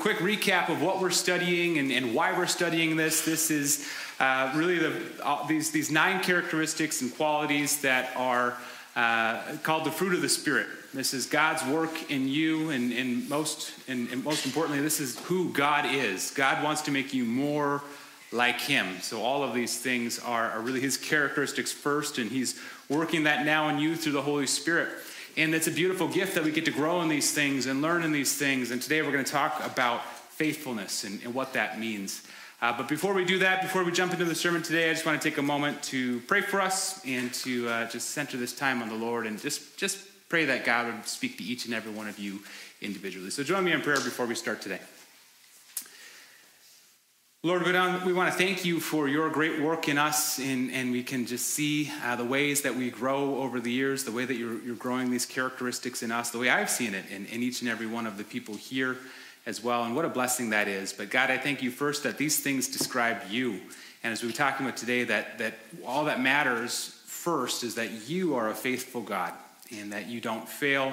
quick recap of what we're studying and, and why we're studying this. This is uh, really the, uh, these, these nine characteristics and qualities that are uh, called the fruit of the Spirit. This is God's work in you, and, and most, and, and most importantly, this is who God is. God wants to make you more like Him. So, all of these things are, are really His characteristics first, and He's working that now in you through the Holy Spirit. And it's a beautiful gift that we get to grow in these things and learn in these things. And today we're going to talk about faithfulness and, and what that means. Uh, but before we do that, before we jump into the sermon today, I just want to take a moment to pray for us and to uh, just center this time on the Lord and just, just pray that God would speak to each and every one of you individually. So join me in prayer before we start today. Lord, we want to thank you for your great work in us, and, and we can just see uh, the ways that we grow over the years, the way that you're, you're growing these characteristics in us, the way I've seen it in, in each and every one of the people here as well, and what a blessing that is. But God, I thank you first that these things describe you. And as we were talking about today, that, that all that matters first is that you are a faithful God and that you don't fail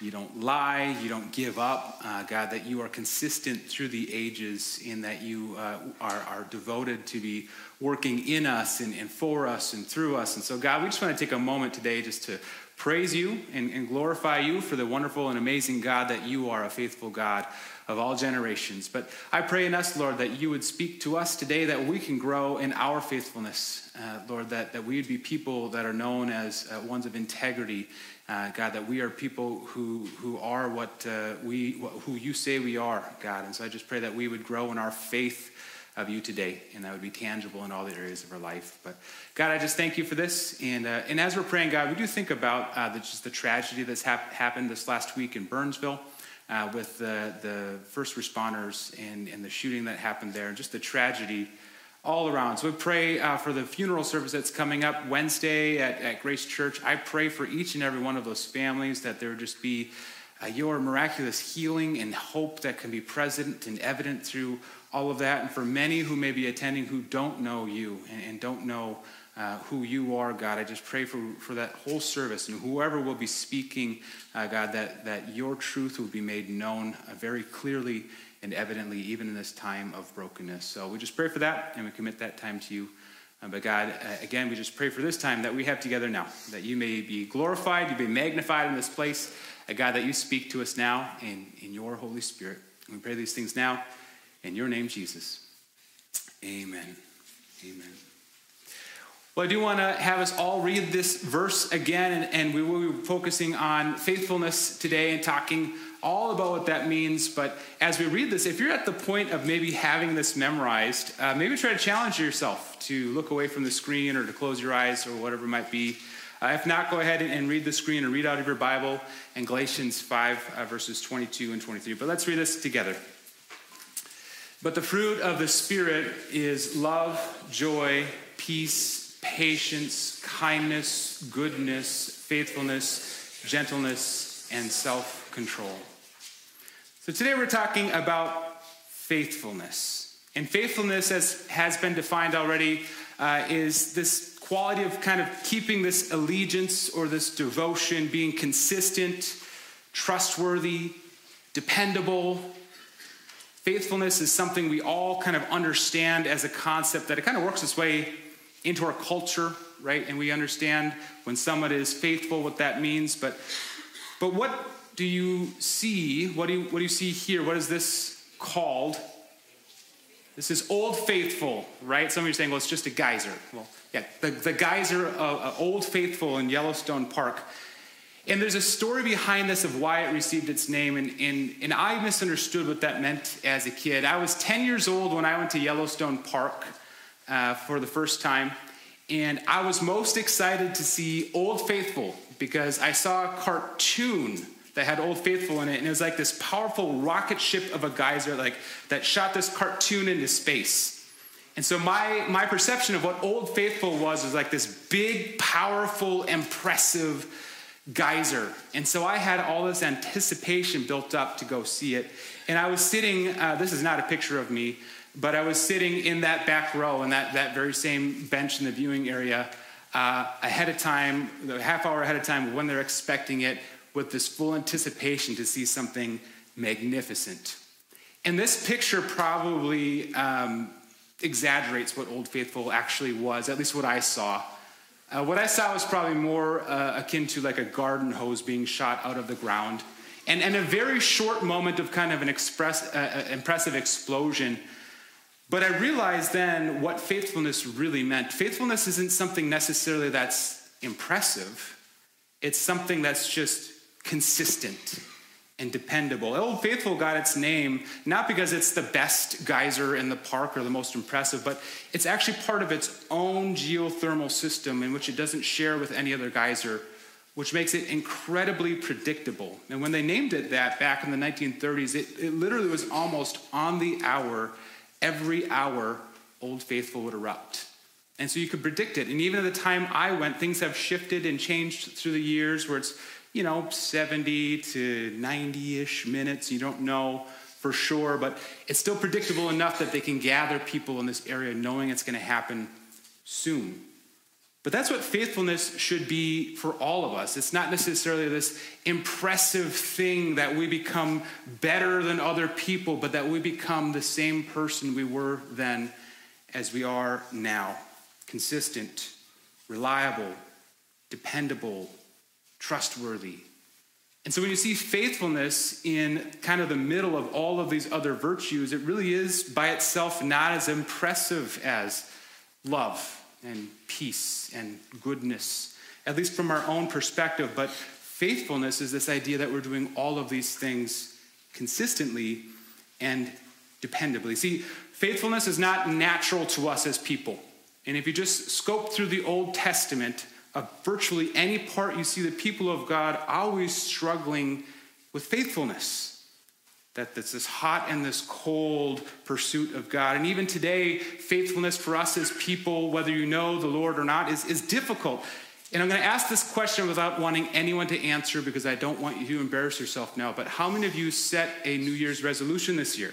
you don't lie, you don't give up, uh, God, that you are consistent through the ages in that you uh, are, are devoted to be working in us and, and, for us and through us. And so, God, we just want to take a moment today just to praise you and, and glorify you for the wonderful and amazing God that you are, a faithful God of all generations. But I pray in us, Lord, that you would speak to us today that we can grow in our faithfulness, uh, Lord, that, that we would be people that are known as uh, ones of integrity uh, God, that we are people who, who are what uh, we, who you say we are, God. And so I just pray that we would grow in our faith of you today, and that would be tangible in all the areas of our life. But God, I just thank you for this. And, uh, and as we're praying, God, we do think about uh, the, just the tragedy that's hap- happened this last week in Burnsville. Uh, with the, the first responders and, and the shooting that happened there, and just the tragedy all around. So we pray uh, for the funeral service that's coming up Wednesday at, at, Grace Church. I pray for each and every one of those families that there would just be uh, your miraculous healing and hope that can be present and evident through all of that. And for many who may be attending who don't know you and, and don't know uh, who you are, God, I just pray for, for that whole service and whoever will be speaking, uh, God, that, that your truth will be made known uh, very clearly and evidently even in this time of brokenness. So we just pray for that and we commit that time to you. Uh, but God, uh, again, we just pray for this time that we have together now, that you may be glorified, you be magnified in this place. Uh, God, that you speak to us now in, in your Holy Spirit. we pray these things now in your name, Jesus. Amen. Amen. Well, I do want to have us all read this verse again, and, and we will be focusing on faithfulness today and talking all about what that means. But as we read this, if you're at the point of maybe having this memorized, uh, maybe try to challenge yourself to look away from the screen or to close your eyes or whatever it might be. Uh, if not, go ahead and, and, read the screen and read out of your Bible in Galatians 5, uh, verses 22 and 23. But let's read this together. But the fruit of the Spirit is love, joy, peace, patience, kindness, goodness, faithfulness, gentleness, and self control. So today we're talking about faithfulness. And faithfulness, as has been defined already, uh, is this quality of kind of keeping this allegiance or this devotion, being consistent, trustworthy, dependable. Faithfulness is something we all kind of understand as a concept that it kind of works its way into our culture, right? And we understand when someone is faithful what that means. But, but what do you see? What do you, what do you see here? What is this called? This is Old Faithful, right? Some of you are saying, well, it's just a geyser. Well, yeah, the, the geyser of uh, Old Faithful in Yellowstone Park. And there's a story behind this of why it received its name, and, and, and I misunderstood what that meant as a kid. I was 10 years old when I went to Yellowstone Park uh, for the first time, and I was most excited to see Old Faithful because I saw a cartoon that had Old Faithful in it, and it was like this powerful rocket ship of a geyser, like that shot this cartoon into space. And so my my perception of what Old Faithful was was like this big, powerful, impressive geyser. And so I had all this anticipation built up to go see it. And I was sitting. Uh, this is not a picture of me, but I was sitting in that back row in that that very same bench in the viewing area. Uh, ahead of time, a half hour ahead of time when they're expecting it, with this full anticipation to see something magnificent. And this picture probably um, exaggerates what Old Faithful actually was, at least what I saw. Uh, what I saw was probably more uh, akin to like a garden hose being shot out of the ground. And, and a very short moment of kind of an express, uh, uh impressive explosion. But I realized then what faithfulness really meant. Faithfulness isn't something necessarily that's impressive, it's something that's just consistent and dependable. Old Faithful got its name not because it's the best geyser in the park or the most impressive, but it's actually part of its own geothermal system in which it doesn't share with any other geyser, which makes it incredibly predictable. And when they named it that back in the 1930s, it, it literally was almost on the hour, every hour, Old Faithful would erupt. And so you could predict it. And even at the time I went, things have shifted and changed through the years where it's you know, 70 to 90 ish minutes. You don't know for sure, but it's still predictable enough that they can gather people in this area knowing it's going to happen soon. But that's what faithfulness should be for all of us. It's not necessarily this impressive thing that we become better than other people, but that we become the same person we were then as we are now consistent, reliable, dependable, trustworthy. And so when you see faithfulness in kind of the middle of all of these other virtues, it really is by itself not as impressive as love and peace and goodness, at least from our own perspective. But faithfulness is this idea that we're doing all of these things consistently and dependably. See, faithfulness is not natural to us as people. And if you just scope through the Old Testament, virtually any part, you see the people of God always struggling with faithfulness. That it's this hot and this cold pursuit of God. And even today, faithfulness for us as people, whether you know the Lord or not, is, is difficult. And I'm going to ask this question without wanting anyone to answer because I don't want you to embarrass yourself now. But how many of you set a New Year's resolution this year?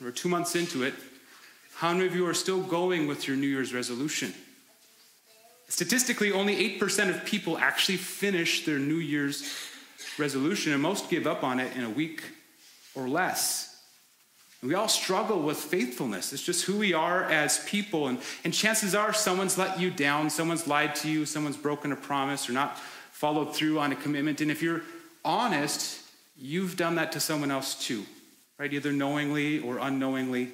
We're two months into it. How many of you are still going with your New Year's resolution? Statistically, only 8% of people actually finish their New Year's resolution, and most give up on it in a week or less. We all struggle with faithfulness. It's just who we are as people. And, and chances are someone's let you down, someone's lied to you, someone's broken a promise or not followed through on a commitment. And if you're honest, you've done that to someone else too, right? Either knowingly or unknowingly.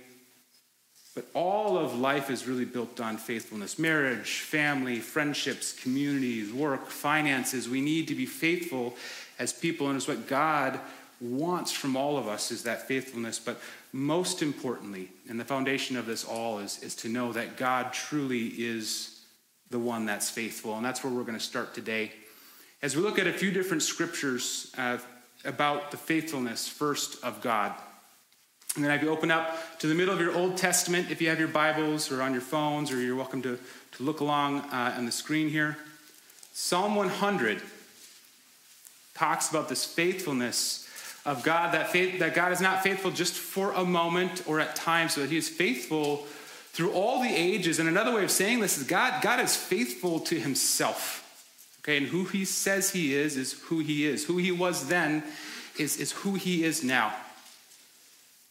But all of life is really built on faithfulness marriage, family, friendships, communities, work, finances. We need to be faithful as people, and it's what God wants from all of us is that faithfulness. But most importantly, and the foundation of this all is, is to know that God truly is the one that's faithful. And that's where we're going to start today. As we look at a few different scriptures uh, about the faithfulness, first, of God. And then if you open up to the middle of your Old Testament, if you have your Bibles or on your phones, or you're welcome to, to look along uh, on the screen here, Psalm 100 talks about this faithfulness of God, that, faith, that God is not faithful just for a moment or at times, but He is faithful through all the ages. And another way of saying this is God, God is faithful to Himself. Okay, and who He says He is is who He is. Who He was then is, is who He is now.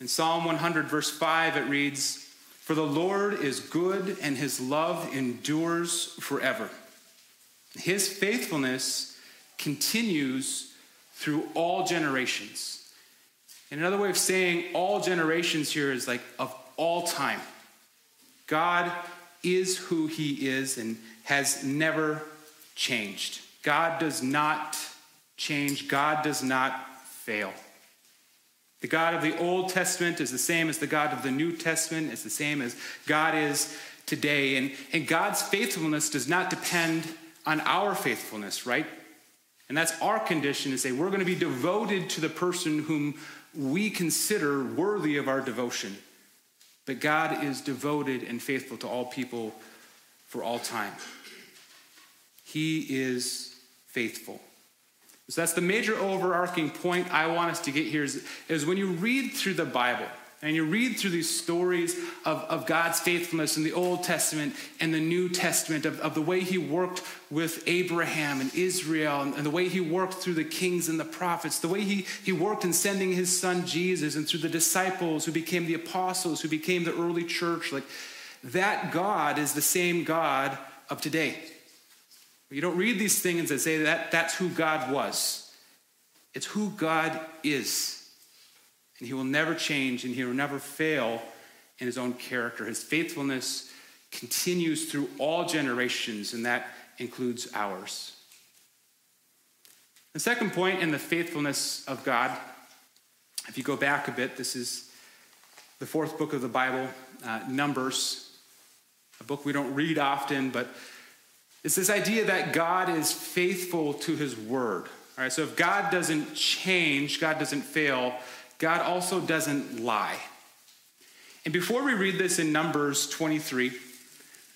In Psalm 100, verse 5, it reads, For the Lord is good and his love endures forever. His faithfulness continues through all generations. And another way of saying all generations here is like of all time. God is who he is and has never changed. God does not change, God does not fail. The God of the Old Testament is the same as the God of the New Testament, is the same as God is today. And, and God's faithfulness does not depend on our faithfulness, right? And that's our condition to say we're going to be devoted to the person whom we consider worthy of our devotion. But God is devoted and faithful to all people for all time. He is faithful. So that's the major overarching point I want us to get here is, is when you read through the Bible, And you read through these stories of, of God's faithfulness in the Old Testament and the New Testament, of, of the way He worked with Abraham and Israel, and, and the way He worked through the kings and the prophets, the way He, he worked in sending His Son Jesus, and through the disciples who became the apostles, who became the early church. Like that God is the same God of today. You don't read these things and say that that's who God was. It's who God is. And he will never change and he will never fail in his own character. His faithfulness continues through all generations, and that includes ours. The second point in the faithfulness of God, if you go back a bit, this is the fourth book of the Bible, uh, Numbers, a book we don't read often, but it's this idea that God is faithful to his word. All right, so if God doesn't change, God doesn't fail, God also doesn't lie. And before we read this in Numbers 23,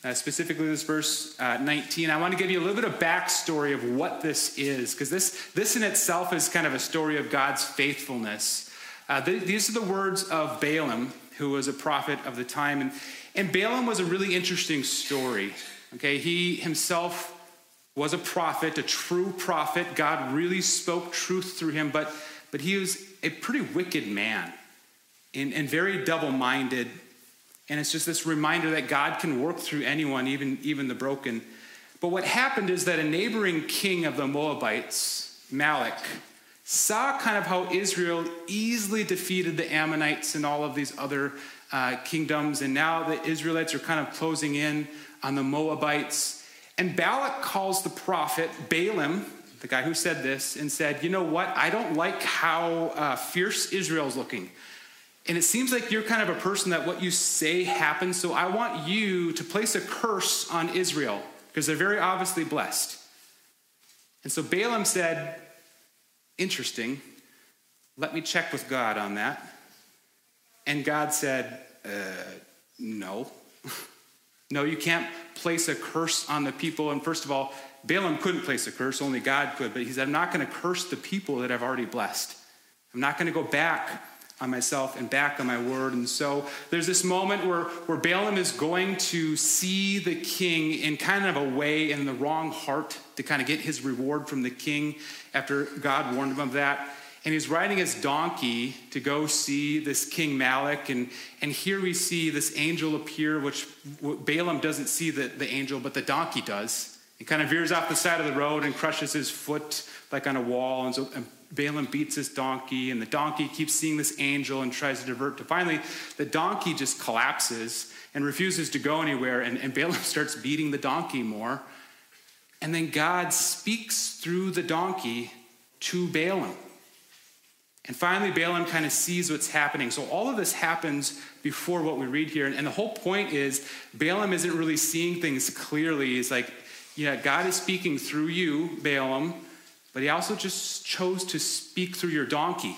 uh, specifically this verse uh, 19, I want to give you a little bit of backstory of what this is, because this, this in itself is kind of a story of God's faithfulness. Uh, th- these are the words of Balaam, who was a prophet of the time. And, and Balaam was a really interesting story. Okay, he himself was a prophet, a true prophet. God really spoke truth through him, but, but he was a pretty wicked man and, and very double minded. And it's just this reminder that God can work through anyone, even, even the broken. But what happened is that a neighboring king of the Moabites, Balak, saw kind of how Israel easily defeated the Ammonites and all of these other uh, kingdoms. And now the Israelites are kind of closing in on the Moabites. And Balak calls the prophet Balaam the guy who said this, and said, You know what? I don't like how uh, fierce Israel's looking. And it seems like you're kind of a person that what you say happens, so I want you to place a curse on Israel because they're very obviously blessed. And so Balaam said, Interesting. Let me check with God on that. And God said, uh, No. no, you can't place a curse on the people. And first of all, Balaam couldn't place a curse, only God could. But he said, I'm not going to curse the people that I've already blessed. I'm not going to go back on myself and back on my word. And so there's this moment where, where Balaam is going to see the king in kind of a way in the wrong heart to kind of get his reward from the king after God warned him of that. And he's riding his donkey to go see this King Balak. And, and here we see this angel appear, which Balaam doesn't see the, the angel, but the donkey does. He kind of veers off the side of the road and crushes his foot like on a wall. And so and Balaam beats his donkey, and the donkey keeps seeing this angel and tries to divert. To finally, the donkey just collapses and refuses to go anywhere. And, and Balaam starts beating the donkey more. And then God speaks through the donkey to Balaam. And finally, Balaam kind of sees what's happening. So, all of this happens before what we read here. And the whole point is, Balaam isn't really seeing things clearly. He's like, yeah, God is speaking through you, Balaam, but he also just chose to speak through your donkey.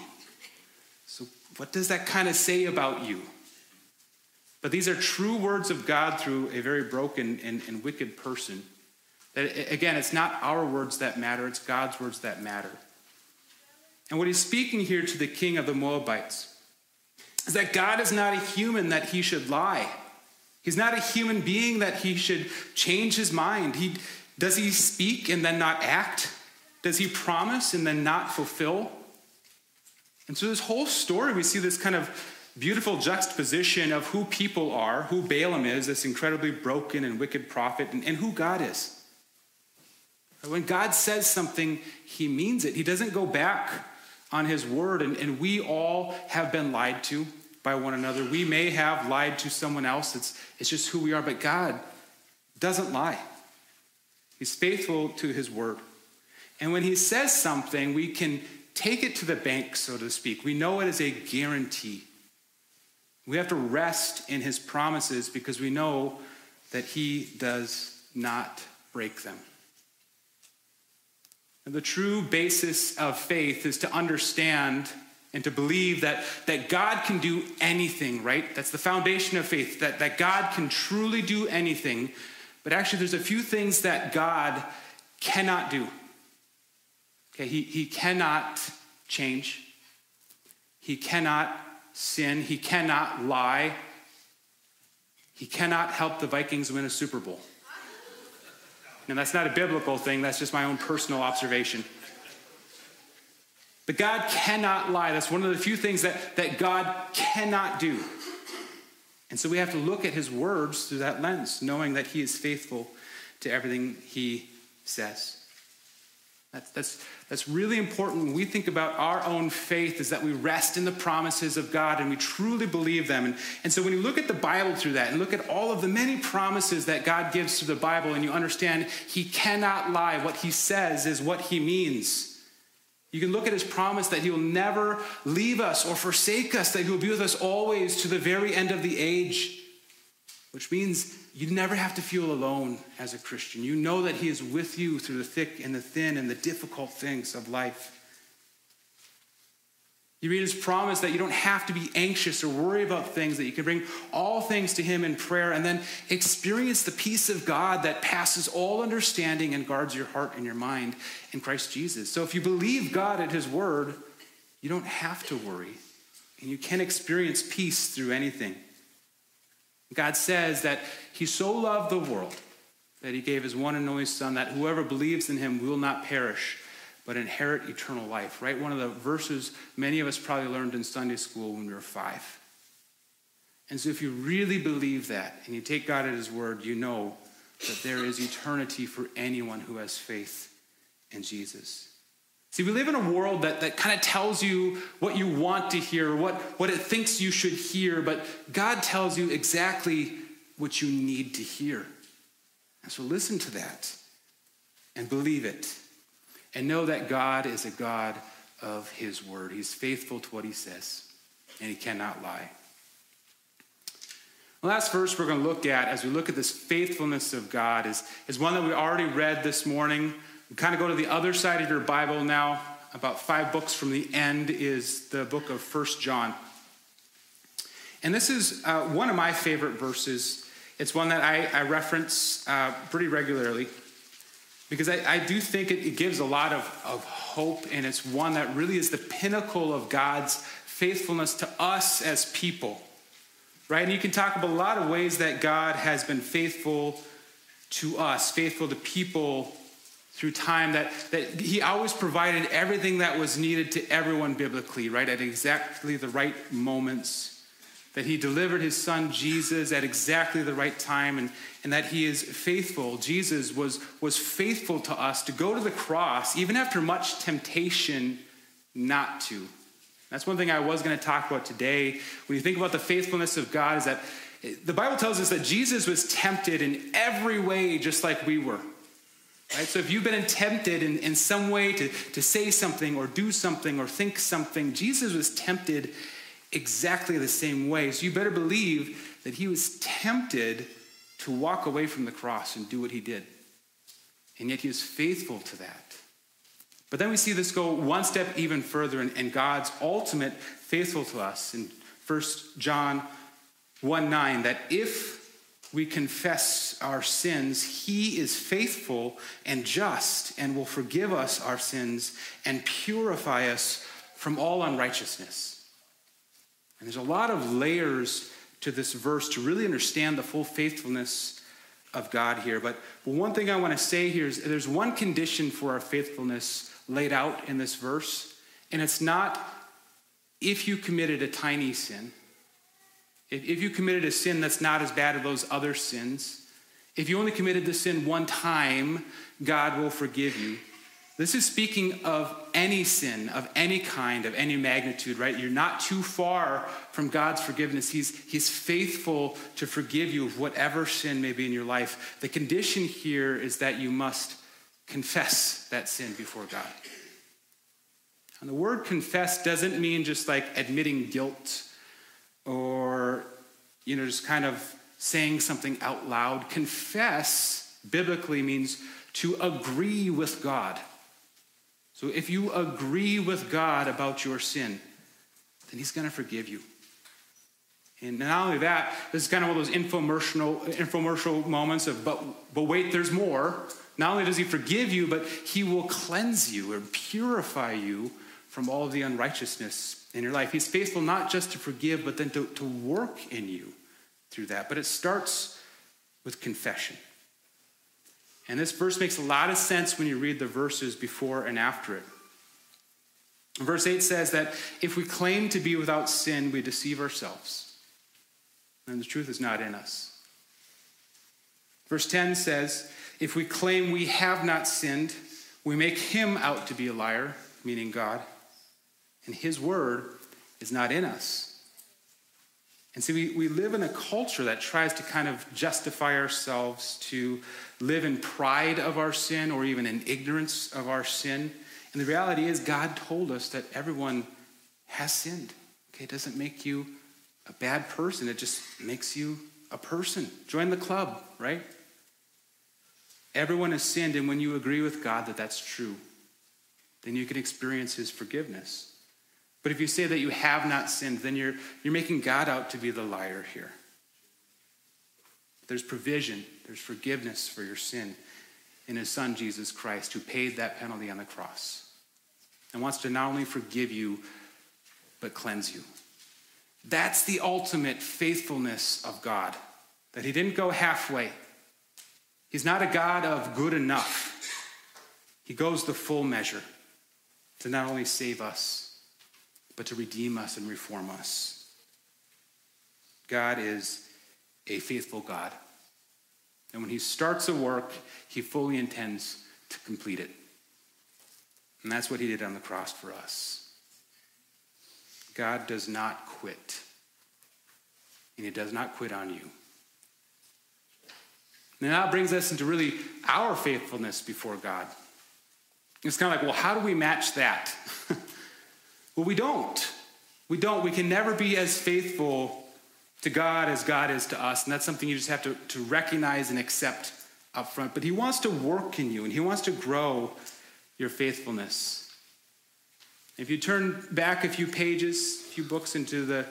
So, what does that kind of say about you? But these are true words of God through a very broken and, and wicked person. That, again, it's not our words that matter, it's God's words that matter. And what he's speaking here to the king of the Moabites is that God is not a human that he should lie. He's not a human being that he should change his mind. He, does he speak and then not act? Does he promise and then not fulfill? And so, this whole story, we see this kind of beautiful juxtaposition of who people are, who Balaam is, this incredibly broken and wicked prophet, and, and who God is. When God says something, he means it. He doesn't go back on his word, and, and we all have been lied to by one another. We may have lied to someone else, it's, it's just who we are, but God doesn't lie. He's faithful to his word. And when he says something, we can take it to the bank, so to speak. We know it is a guarantee. We have to rest in his promises because we know that he does not break them. And the true basis of faith is to understand and to believe that, that God can do anything, right? That's the foundation of faith, that, that God can truly do anything. But actually, there's a few things that God cannot do. Okay, he, he cannot change, he cannot sin. He cannot lie. He cannot help the Vikings win a Super Bowl. And that's not a biblical thing, that's just my own personal observation. But God cannot lie. That's one of the few things that, that God cannot do. And so we have to look at his words through that lens, knowing that he is faithful to everything he says. That's, that's, that's really important when we think about our own faith, is that we rest in the promises of God and we truly believe them. And, and so when you look at the Bible through that and look at all of the many promises that God gives through the Bible, and you understand he cannot lie, what he says is what he means. You can look at his promise that he will never leave us or forsake us, that he will be with us always to the very end of the age, which means you never have to feel alone as a Christian. You know that He is with you through the thick and the thin and the difficult things of life. You read His promise that you don't have to be anxious or worry about things, that you can bring all things to Him in prayer and then experience the peace of God that passes all understanding and guards your heart and your mind in Christ Jesus. So if you believe God at His word, you don't have to worry and you can experience peace through anything. God says that He so loved the world that He gave His one and only Son, that whoever believes in Him will not perish, but inherit eternal life. Right? One of the verses many of us probably learned in Sunday school when we were five. And so, if you really believe that and you take God at His word, you know that there is eternity for anyone who has faith in Jesus. See, we live in a world that, that kind of tells you what you want to hear, what, what it thinks you should hear, but God tells you exactly what you need to hear. And so listen to that and believe it. And know that God is a God of His word. He's faithful to what He says, and He cannot lie. The last verse we're going to look at as we look at this faithfulness of God is, is one that we already read this morning kind of go to the other side of your Bible now. About five books from the end is the book of First John. And this is uh, one of my favorite verses. It's one that I, I reference uh, pretty regularly because I, I do think it, it, gives a lot of, of hope, and it's one that really is the pinnacle of God's faithfulness to us as people. Right? And you can talk about a lot of ways that God has been faithful to us, faithful to people through time that, that he always provided everything that was needed to everyone biblically, right? At exactly the right moments. That he delivered his son Jesus at exactly the right time and, and that he is faithful. Jesus was, was faithful to us to go to the cross, even after much temptation not to. That's one thing I was going to talk about today. When you think about the faithfulness of God, is that the Bible tells us that Jesus was tempted in every way just like we were. Right? So if you've been tempted in, in some way to, to say something or do something or think something, Jesus was tempted exactly the same way. So you better believe that he was tempted to walk away from the cross and do what he did. And yet he was faithful to that. But then we see this go one step even further in God's ultimate faithful to us in 1 John 1 9, that if we confess our sins, He is faithful and just and will forgive us our sins and purify us from all unrighteousness. And there's a lot of layers to this verse to really understand the full faithfulness of God here. But one thing I want to say here is there's one condition for our faithfulness laid out in this verse, and it's not if you committed a tiny sin. If, if you committed a sin that's not as bad as those other sins, if you only committed the sin one time, God will forgive you. This is speaking of any sin, of any kind, of any magnitude, right? You're not too far from God's forgiveness. He's, he's faithful to forgive you of whatever sin may be in your life. The condition here is that you must confess that sin before God. And the word confess doesn't mean just like admitting guilt or, you know, just kind of saying something out loud. Confess biblically means to agree with God. So if you agree with God about your sin, then He's going to forgive you. And not only that, this is kind of one of those infomercial, infomercial moments of, but, but wait, there's more. Not only does He forgive you, but He will cleanse you or purify you from all of the unrighteousness in your life. He's faithful not just to forgive, but then to, to work in you through that. But it starts with confession. And this verse makes a lot of sense when you read the verses before and after it. Verse 8 says that if we claim to be without sin, we deceive ourselves, and the truth is not in us. Verse 10 says, if we claim we have not sinned, we make him out to be a liar, meaning God, and his word is not in us. And see, we, we live in a culture that tries to kind of justify ourselves, to live in pride of our sin or even in ignorance of our sin. And the reality is, God told us that everyone has sinned. Okay, it doesn't make you a bad person, it just makes you a person. Join the club, right? Everyone has sinned, and when you agree with God that that's true, then you can experience His forgiveness. But if you say that you have not sinned, then you're, you're making God out to be the liar here. There's provision, there's forgiveness for your sin in His Son, Jesus Christ, who paid that penalty on the cross and wants to not only forgive you, but cleanse you. That's the ultimate faithfulness of God, that He didn't go halfway. He's not a God of good enough. He goes the full measure to not only save us, but to redeem us and reform us. God is a faithful God. And when he starts a work, he fully intends to complete it. And that's what he did on the cross for us. God does not quit, and he does not quit on you. And that brings us into really our faithfulness before God. It's kind of like, well, how do we match that? well, we don't. We don't. We can never be as faithful to God as God is to us. And that's something you just have to, to recognize and accept up front. But He wants to work in you and He wants to grow your faithfulness. If you turn back a few pages, a few books into the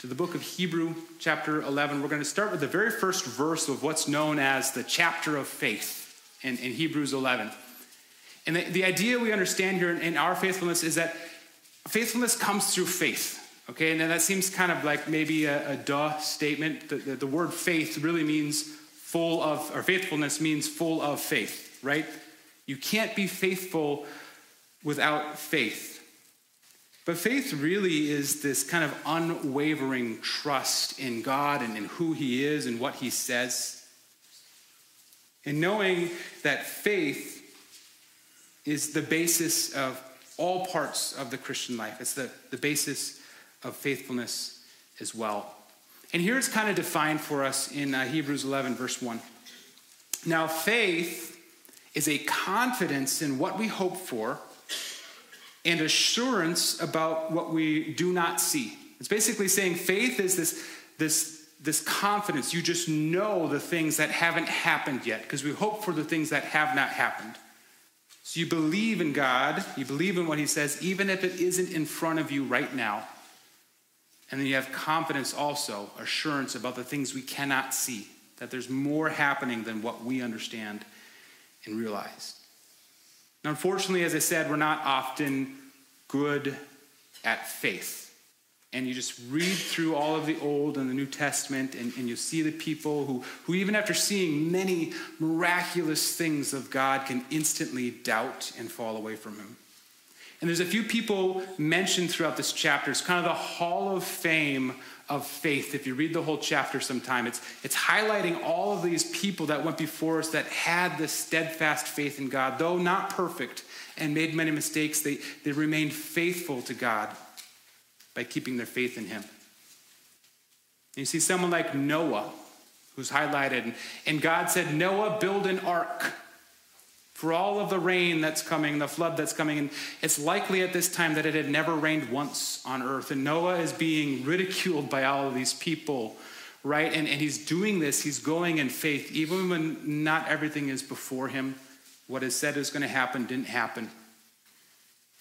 to the book of Hebrew, chapter 11. We're going to start with the very first verse of what's known as the chapter of faith in, in Hebrews 11. And the, the, idea we understand here in, in our faithfulness is that faithfulness comes through faith. Okay, and that seems kind of like maybe a, a duh statement. The, the, the word faith really means full of, or faithfulness means full of faith, right? You can't be faithful without faith. But faith really is this kind of unwavering trust in God and in who He is and what He says. And knowing that faith is the basis of all parts of the Christian life, it's the, the basis of faithfulness as well. And here it's kind of defined for us in uh, Hebrews 11, verse 1. Now, faith is a confidence in what we hope for and assurance about what we do not see. It's basically saying faith is this, this, this confidence. You just know the things that haven't happened yet because we hope for the things that have not happened. So you believe in God, you believe in what He says, even if it isn't in front of you right now. And then you have confidence also, assurance about the things we cannot see, that there's more happening than what we understand and realize. Now, unfortunately, as I said, we're not often good at faith. And you just read through all of the Old and the New Testament, and, and you see the people who, who, even after seeing many miraculous things of God, can instantly doubt and fall away from Him. And there's a few people mentioned throughout this chapter. It's kind of the hall of fame of faith. If you read the whole chapter sometime, it's, it's highlighting all of these people that went before us that had this steadfast faith in God. Though not perfect and made many mistakes, they, they remained faithful to God by keeping their faith in Him. And you see someone like Noah, who's highlighted, and God said, Noah, build an ark for all of the rain that's coming, the flood that's coming. And it's likely at this time that it had never rained once on earth. And Noah is being ridiculed by all of these people, right? And, and he's doing this, he's going in faith, even when not everything is before him. What is said is going to happen didn't happen.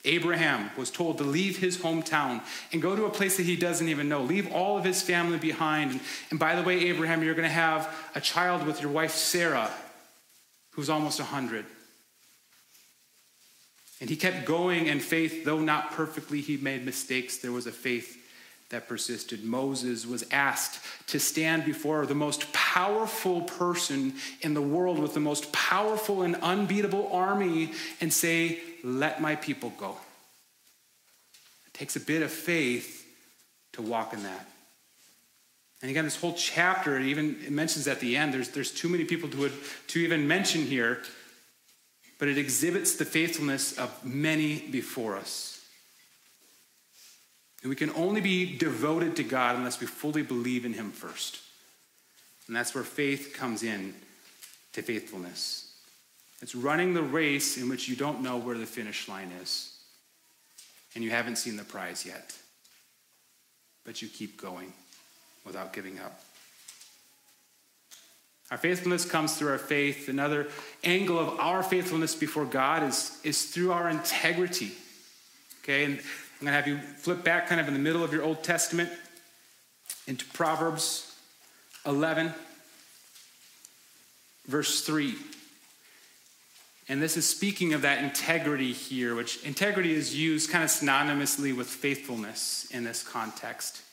Abraham was told to leave his hometown and go to a place that he doesn't even know. Leave all of his family behind. And by the way, Abraham, you're going to have a child with your wife Sarah, who's almost 100. And he kept going in faith, though not perfectly, he made mistakes. There was a faith that persisted. Moses was asked to stand before the most powerful person in the world with the most powerful and unbeatable army and say, Let my people go. It takes a bit of faith to walk in that. And again, this whole chapter, it even it mentions at the end, there's, there's too many people to, to even mention here, but it exhibits the faithfulness of many before us. And we can only be devoted to God unless we fully believe in Him first. And that's where faith comes in to faithfulness. It's running the race in which you don't know where the finish line is, and you haven't seen the prize yet, but you keep going without giving up. Our faithfulness comes through our faith. Another angle of our faithfulness before God is, is through our integrity. Okay, and I'm going to have you flip back kind of in the middle of your Old Testament into Proverbs 11, verse 3. And this is speaking of that integrity here, which integrity is used kind of synonymously with faithfulness in this context.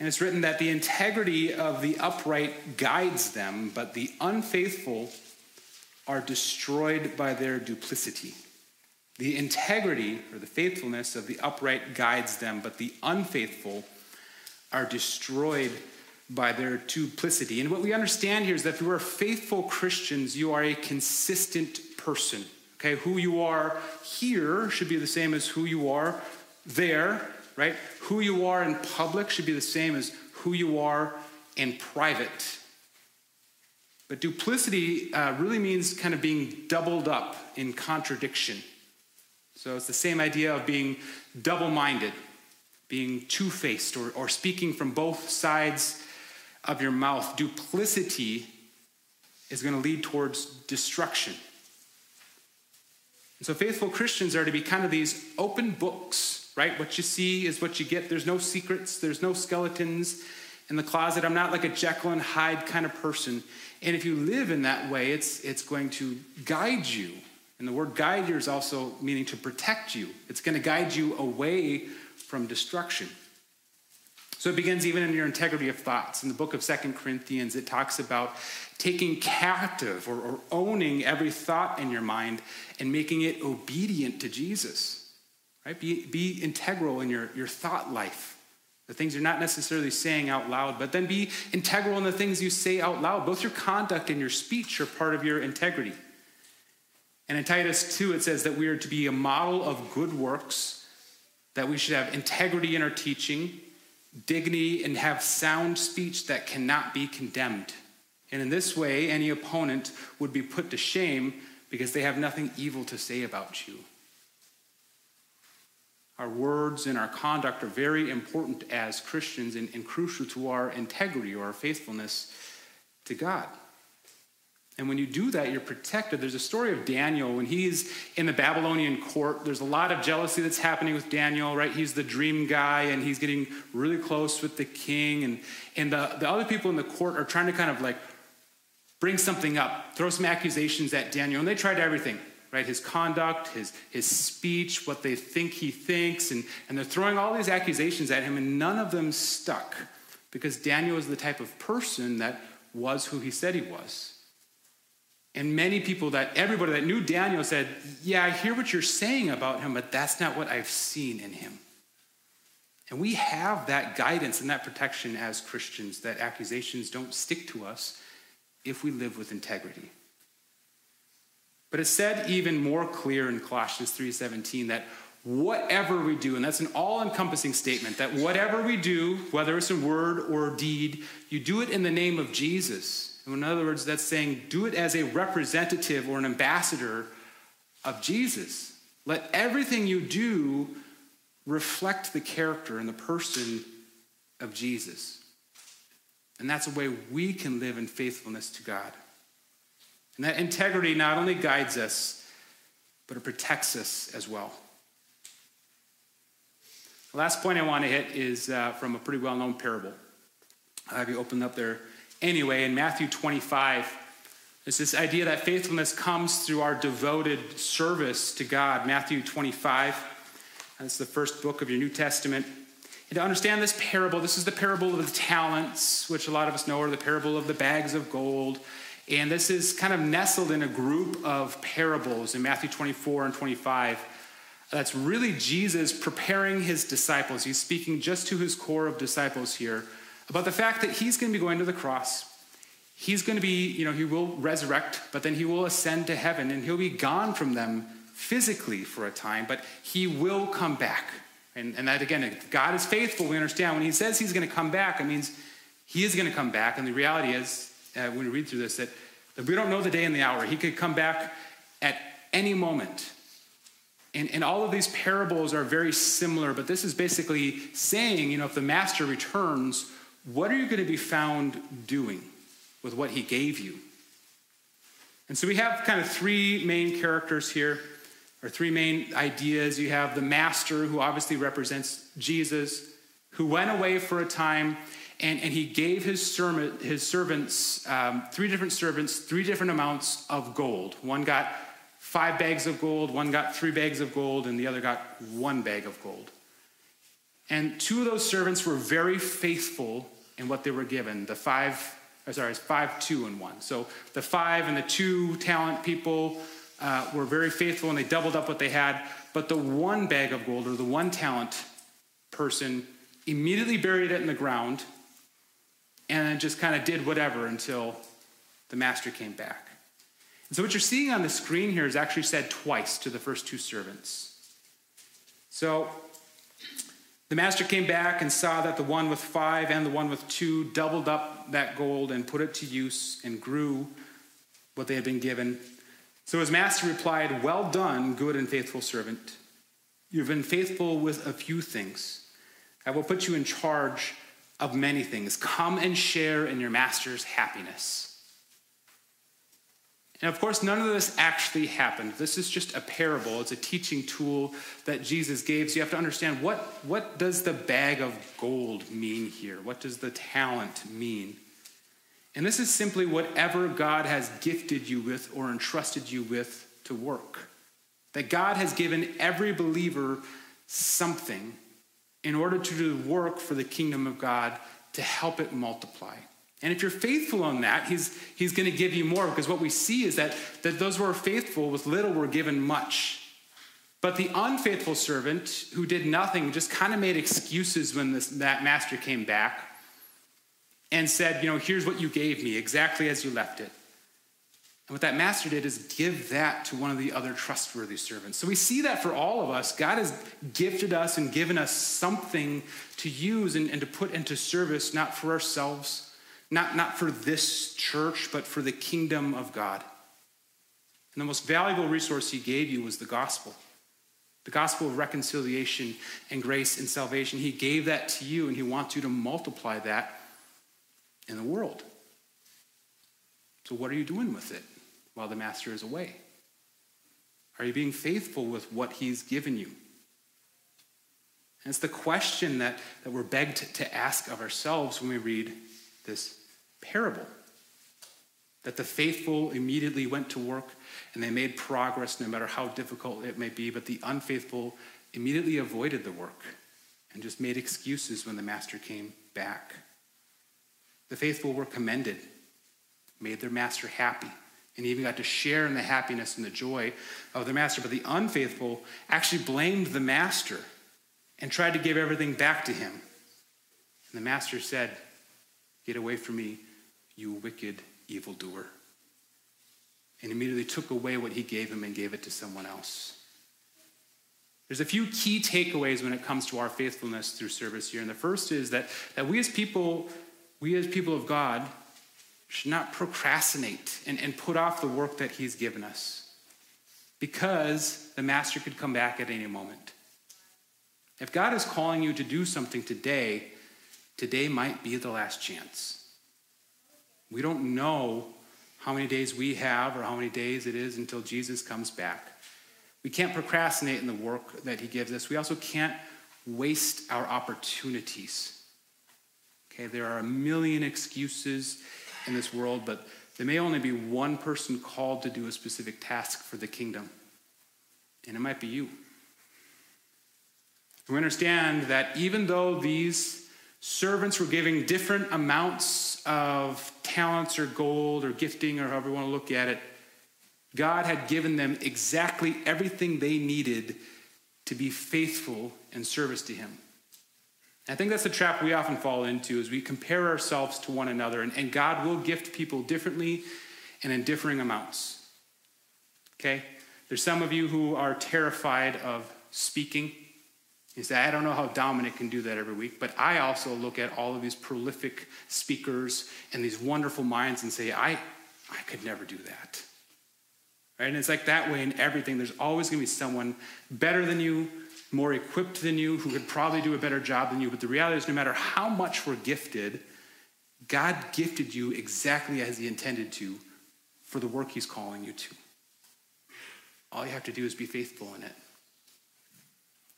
And it's written that the integrity of the upright guides them, but the unfaithful are destroyed by their duplicity. The integrity or the faithfulness of the upright guides them, but the unfaithful are destroyed by their duplicity. And what we understand here is that if you are faithful Christians, you are a consistent person. Okay, who you are here should be the same as who you are there right? Who you are in public should be the same as who you are in private. But duplicity uh, really means kind of being doubled up in contradiction. So it's the same idea of being double minded, being two faced, or, or speaking from both sides of your mouth. Duplicity is going to lead towards destruction. And so faithful Christians are to be kind of these open books right? What you see is what you get. There's no secrets, there's no skeletons in the closet. I'm not like a Jekyll and Hyde kind of person. And if you live in that way, it's, it's going to guide you. And the word guide here is also meaning to protect you, it's going to guide you away from destruction. So it begins even in your integrity of thoughts. In the book of Second Corinthians, it talks about taking captive or, or owning every thought in your mind and making it obedient to Jesus. Right? Be, be integral in your, your thought life. The things you're not necessarily saying out loud, but then be integral in the things you say out loud. Both your conduct and your speech are part of your integrity. And in Titus 2, it says that we are to be a model of good works, that we should have integrity in our teaching, dignity, and have sound speech that cannot be condemned. And in this way, any opponent would be put to shame because they have nothing evil to say about you. Our words and our conduct are very important as Christians and, and crucial to our integrity or our faithfulness to God. And when you do that, you're protected. There's a story of Daniel when he's in the Babylonian court. There's a lot of jealousy that's happening with Daniel, right? He's the dream guy and he's getting really close with the king. And, and the, the other people in the court are trying to kind of like bring something up, throw some accusations at Daniel. And they tried everything right? His conduct, his, his speech, what they think he thinks, and, and they're throwing all these accusations at him, and none of them stuck because Daniel was the type of person that was who he said he was. And many people that, everybody that knew Daniel said, Yeah, I hear what you're saying about him, but that's not what I've seen in him. And we have that guidance and that protection as Christians that accusations don't stick to us if we live with integrity. But it's said even more clear in Colossians 3:17 that whatever we do, and that's an all-encompassing statement, that whatever we do, whether it's in word or deed, you do it in the name of Jesus. In other words, that's saying do it as a representative or an ambassador of Jesus. Let everything you do reflect the character and the person of Jesus. And that's a way we can live in faithfulness to God. And that integrity not only guides us, but it protects us as well. The last point I want to hit is uh, from a pretty well known parable. I'll have you open up there anyway. In Matthew 25, It's this idea that faithfulness comes through our devoted service to God. Matthew 25, that's the first book of your New Testament. And to understand this parable, this is the parable of the talents, which a lot of us know, or the parable of the bags of gold. And this is kind of nestled in a group of parables in Matthew 24 and 25. That's really Jesus preparing his disciples. He's speaking just to his core of disciples here about the fact that he's going to be going to the cross. He's going to be, you know, he will resurrect, but then he will ascend to heaven and he'll be gone from them physically for a time, but he will come back. And, and that, again, God is faithful, we understand. When he says he's going to come back, it means he is going to come back. And the reality is, uh, when we read through this, that, that we don't know the day and the hour. He could come back at any moment. And, and all of these parables are very similar, but this is basically saying, you know, if the master returns, what are you going to be found doing with what he gave you? And so we have kind of three main characters here, or three main ideas. You have the master, who obviously represents Jesus, who went away for a time and, and he gave his, sermon, his servants, um, three different servants, three different amounts of gold. One got five bags of gold, one got three bags of gold, and the other got one bag of gold. And two of those servants were very faithful in what they were given. The five, or sorry, it's five, two, and one. So the five and the two talent people uh, were very faithful and they doubled up what they had. But the one bag of gold, or the one talent person, immediately buried it in the ground and just kind of did whatever until the master came back. And so, what you're seeing on the screen here is actually said twice to the first two servants. So, the master came back and saw that the one with five and the one with two doubled up that gold and put it to use and grew what they had been given. So his master replied, Well done, good and faithful servant. You've been faithful with a few things. I will put you in charge of many things. Come and share in your master's happiness. And of course, none of this actually happened. This is just a parable. It's a teaching tool that Jesus gave. So you have to understand what, what does the bag of gold mean here? What does the talent mean? And this is simply whatever God has gifted you with or entrusted you with to work. That God has given every believer something in order to do work for the kingdom of God to help it multiply. And if you're faithful on that, he's, he's going to give you more because what we see is that, that those who are faithful with little were given much. But the unfaithful servant who did nothing just kind of made excuses when this, that master came back and said, You know, here's what you gave me, exactly as you left it. And what that master did is give that to one of the other trustworthy servants. So we see that for all of us. God has gifted us and given us something to use and, and to put into service, not for ourselves, not, not for this church, but for the kingdom of God. And the most valuable resource he gave you was the gospel the gospel of reconciliation and grace and salvation. He gave that to you, and he wants you to multiply that in the world. So, what are you doing with it? while the master is away? Are you being faithful with what he's given you? And it's the question that, that we're begged to ask of ourselves when we read this parable. That the faithful immediately went to work and they made progress no matter how difficult it may be, but the unfaithful immediately avoided the work and just made excuses when the master came back. The faithful were commended, made their master happy and even got to share in the happiness and the joy of the master. But the unfaithful actually blamed the master and tried to give everything back to him. And the master said, Get away from me, you wicked evildoer. And immediately took away what he gave him and gave it to someone else. There's a few key takeaways when it comes to our faithfulness through service here. And the first is that, that we as people, we as people of God, should not procrastinate and, and put off the work that he's given us because the master could come back at any moment. If God is calling you to do something today, today might be the last chance. We don't know how many days we have or how many days it is until Jesus comes back. We can't procrastinate in the work that he gives us. We also can't waste our opportunities. Okay, there are a million excuses in this world, but there may only be one person called to do a specific task for the kingdom, and it might be you. We understand that even though these servants were giving different amounts of talents or gold or gifting or however you want to look at it, God had given them exactly everything they needed to be faithful in service to Him. I think that's the trap we often fall into is we compare ourselves to one another, and, and God will gift people differently and in differing amounts. Okay? There's some of you who are terrified of speaking. You say, I don't know how Dominic can do that every week, but I also look at all of these prolific speakers and these wonderful minds and say, I, I could never do that. Right? And it's like that way in everything. There's always going to be someone better than you, more equipped than you, who could probably do a better job than you. But the reality is, no matter how much we're gifted, God gifted you exactly as He intended to for the work He's calling you to. All you have to do is be faithful in it.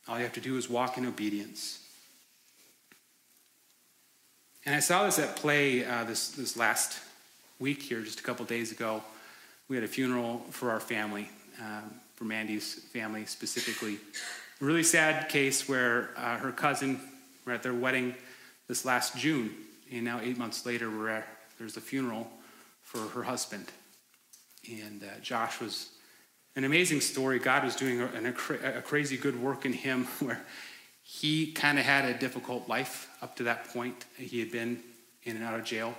All you have to do is walk in obedience. And I saw this at play uh, this, this last week here, just a couple days ago. We had a funeral for our family, um, for Mandy's family specifically. A really sad case where uh, her cousin were at their wedding this last June, and now eight months later, we're at, there's a funeral for her husband. And uh, Josh was an amazing story. God was doing a, a, a crazy good work in him where he kind of had a difficult life up to that point. He had been in and out of jail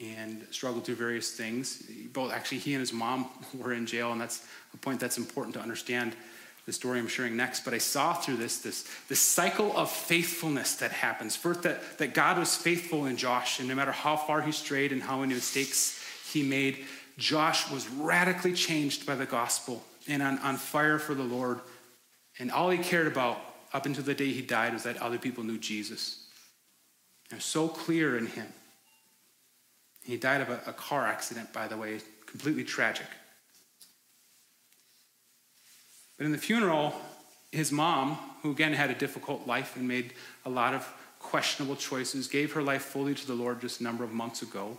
and struggled through various things. Both actually, he and his mom were in jail, and that's a point that's important to understand the story I'm sharing next. But I saw through this this, this cycle of faithfulness that happens. First, that, that God was faithful in Josh, and no matter how far he strayed and how many mistakes he made, Josh was radically changed by the gospel and on, on fire for the Lord. And all he cared about up until the day he died was that other people knew Jesus. It was so clear in him. He died of a, a car accident, by the way, completely tragic. But in the funeral, his mom, who again had a difficult life and made a lot of questionable choices, gave her life fully to the Lord just a number of months ago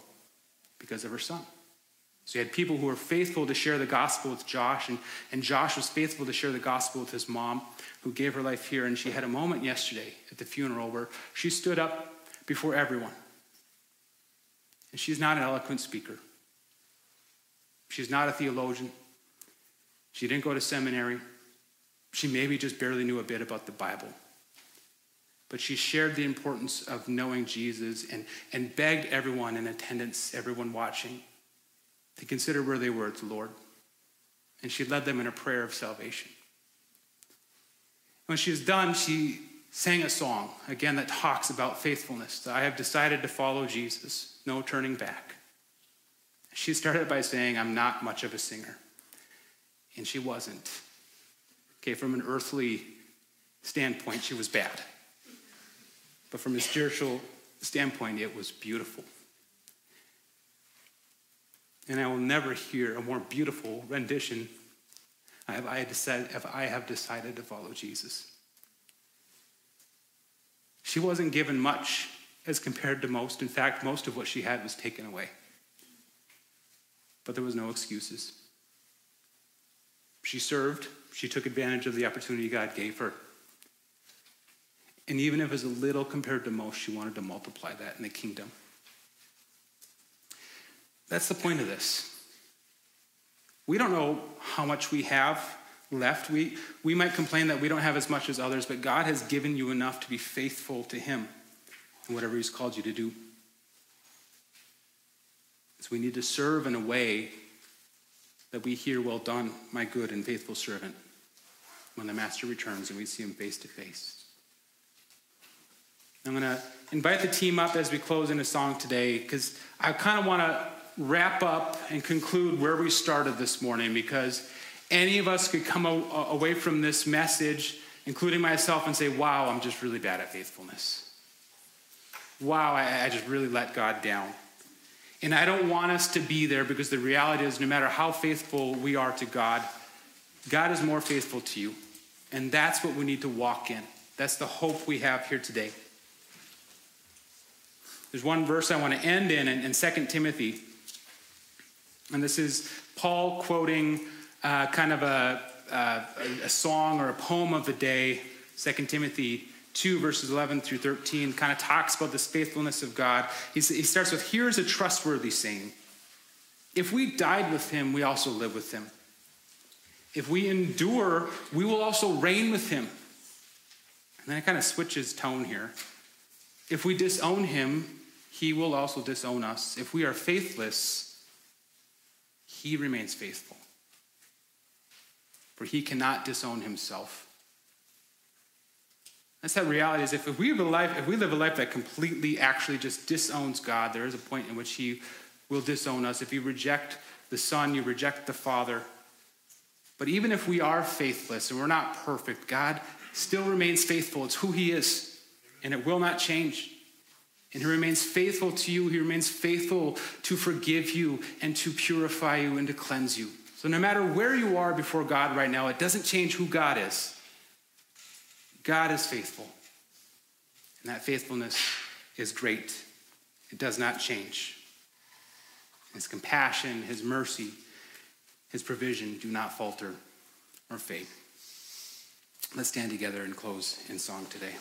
because of her son. So you had people who were faithful to share the gospel with Josh, and, and Josh was faithful to share the gospel with his mom, who gave her life here. And she had a moment yesterday at the funeral where she stood up before everyone. And she's not an eloquent speaker, she's not a theologian, she didn't go to seminary, she maybe just barely knew a bit about the Bible. But she shared the importance of knowing Jesus and, and begged everyone in attendance, everyone watching, to consider where they were at the Lord. And she led them in a prayer of salvation. When she was done, she sang a song, again, that talks about faithfulness. I have decided to follow Jesus, no turning back. She started by saying, I'm not much of a singer. And she wasn't. Okay, from an earthly standpoint, she was bad. But from a spiritual standpoint, it was beautiful. And I will never hear a more beautiful rendition if I, I have decided to follow Jesus. She wasn't given much as compared to most. In fact, most of what she had was taken away. But there was no excuses. She served, she took advantage of the opportunity God gave her. And even if it was a little compared to most, she wanted to multiply that in the kingdom. That's the point of this. We don't know how much we have left. We, we might complain that we don't have as much as others, but God has given you enough to be faithful to Him in whatever He's called you to do. So we need to serve in a way that we hear, Well done, my good and faithful servant, when the Master returns and we see Him face to face. I'm going to invite the team up as we close in a song today because I kind of want to wrap up and conclude where we started this morning because any of us could come away from this message, including myself, and say, Wow, I'm just really bad at faithfulness. Wow, I, I just really let God down. And I don't want us to be there because the reality is, no matter how faithful we are to God, God is more faithful to you. And that's what we need to walk in. That's the hope we have here today. There's one verse I want to end in in, in 2 Timothy And this is Paul quoting uh, kind of a, a, a song or a poem of the day, 2 Timothy 2, verses 11 through 13, kind of talks about this faithfulness of God. He's, he starts with Here's a trustworthy saying If we died with him, we also live with him. If we endure, we will also reign with him. And then it kind of switches tone here. If we disown him, he will also disown us. If we are faithless, he remains faithful. For he cannot disown himself. That's that reality is if, we life, if we live a life that completely actually just disowns God, there is a point in which he will disown us. If you reject the Son, you reject the Father. But even if we are faithless and we're not perfect, God still remains faithful. It's who he is, and it will not change. And he remains faithful to you. He remains faithful to forgive you and to purify you and to cleanse you. So, no matter where you are before God right now, it doesn't change who God is. God is faithful. And that faithfulness is great, it does not change. His compassion, His mercy, His provision do not falter or fade. Let's stand together and close in song today.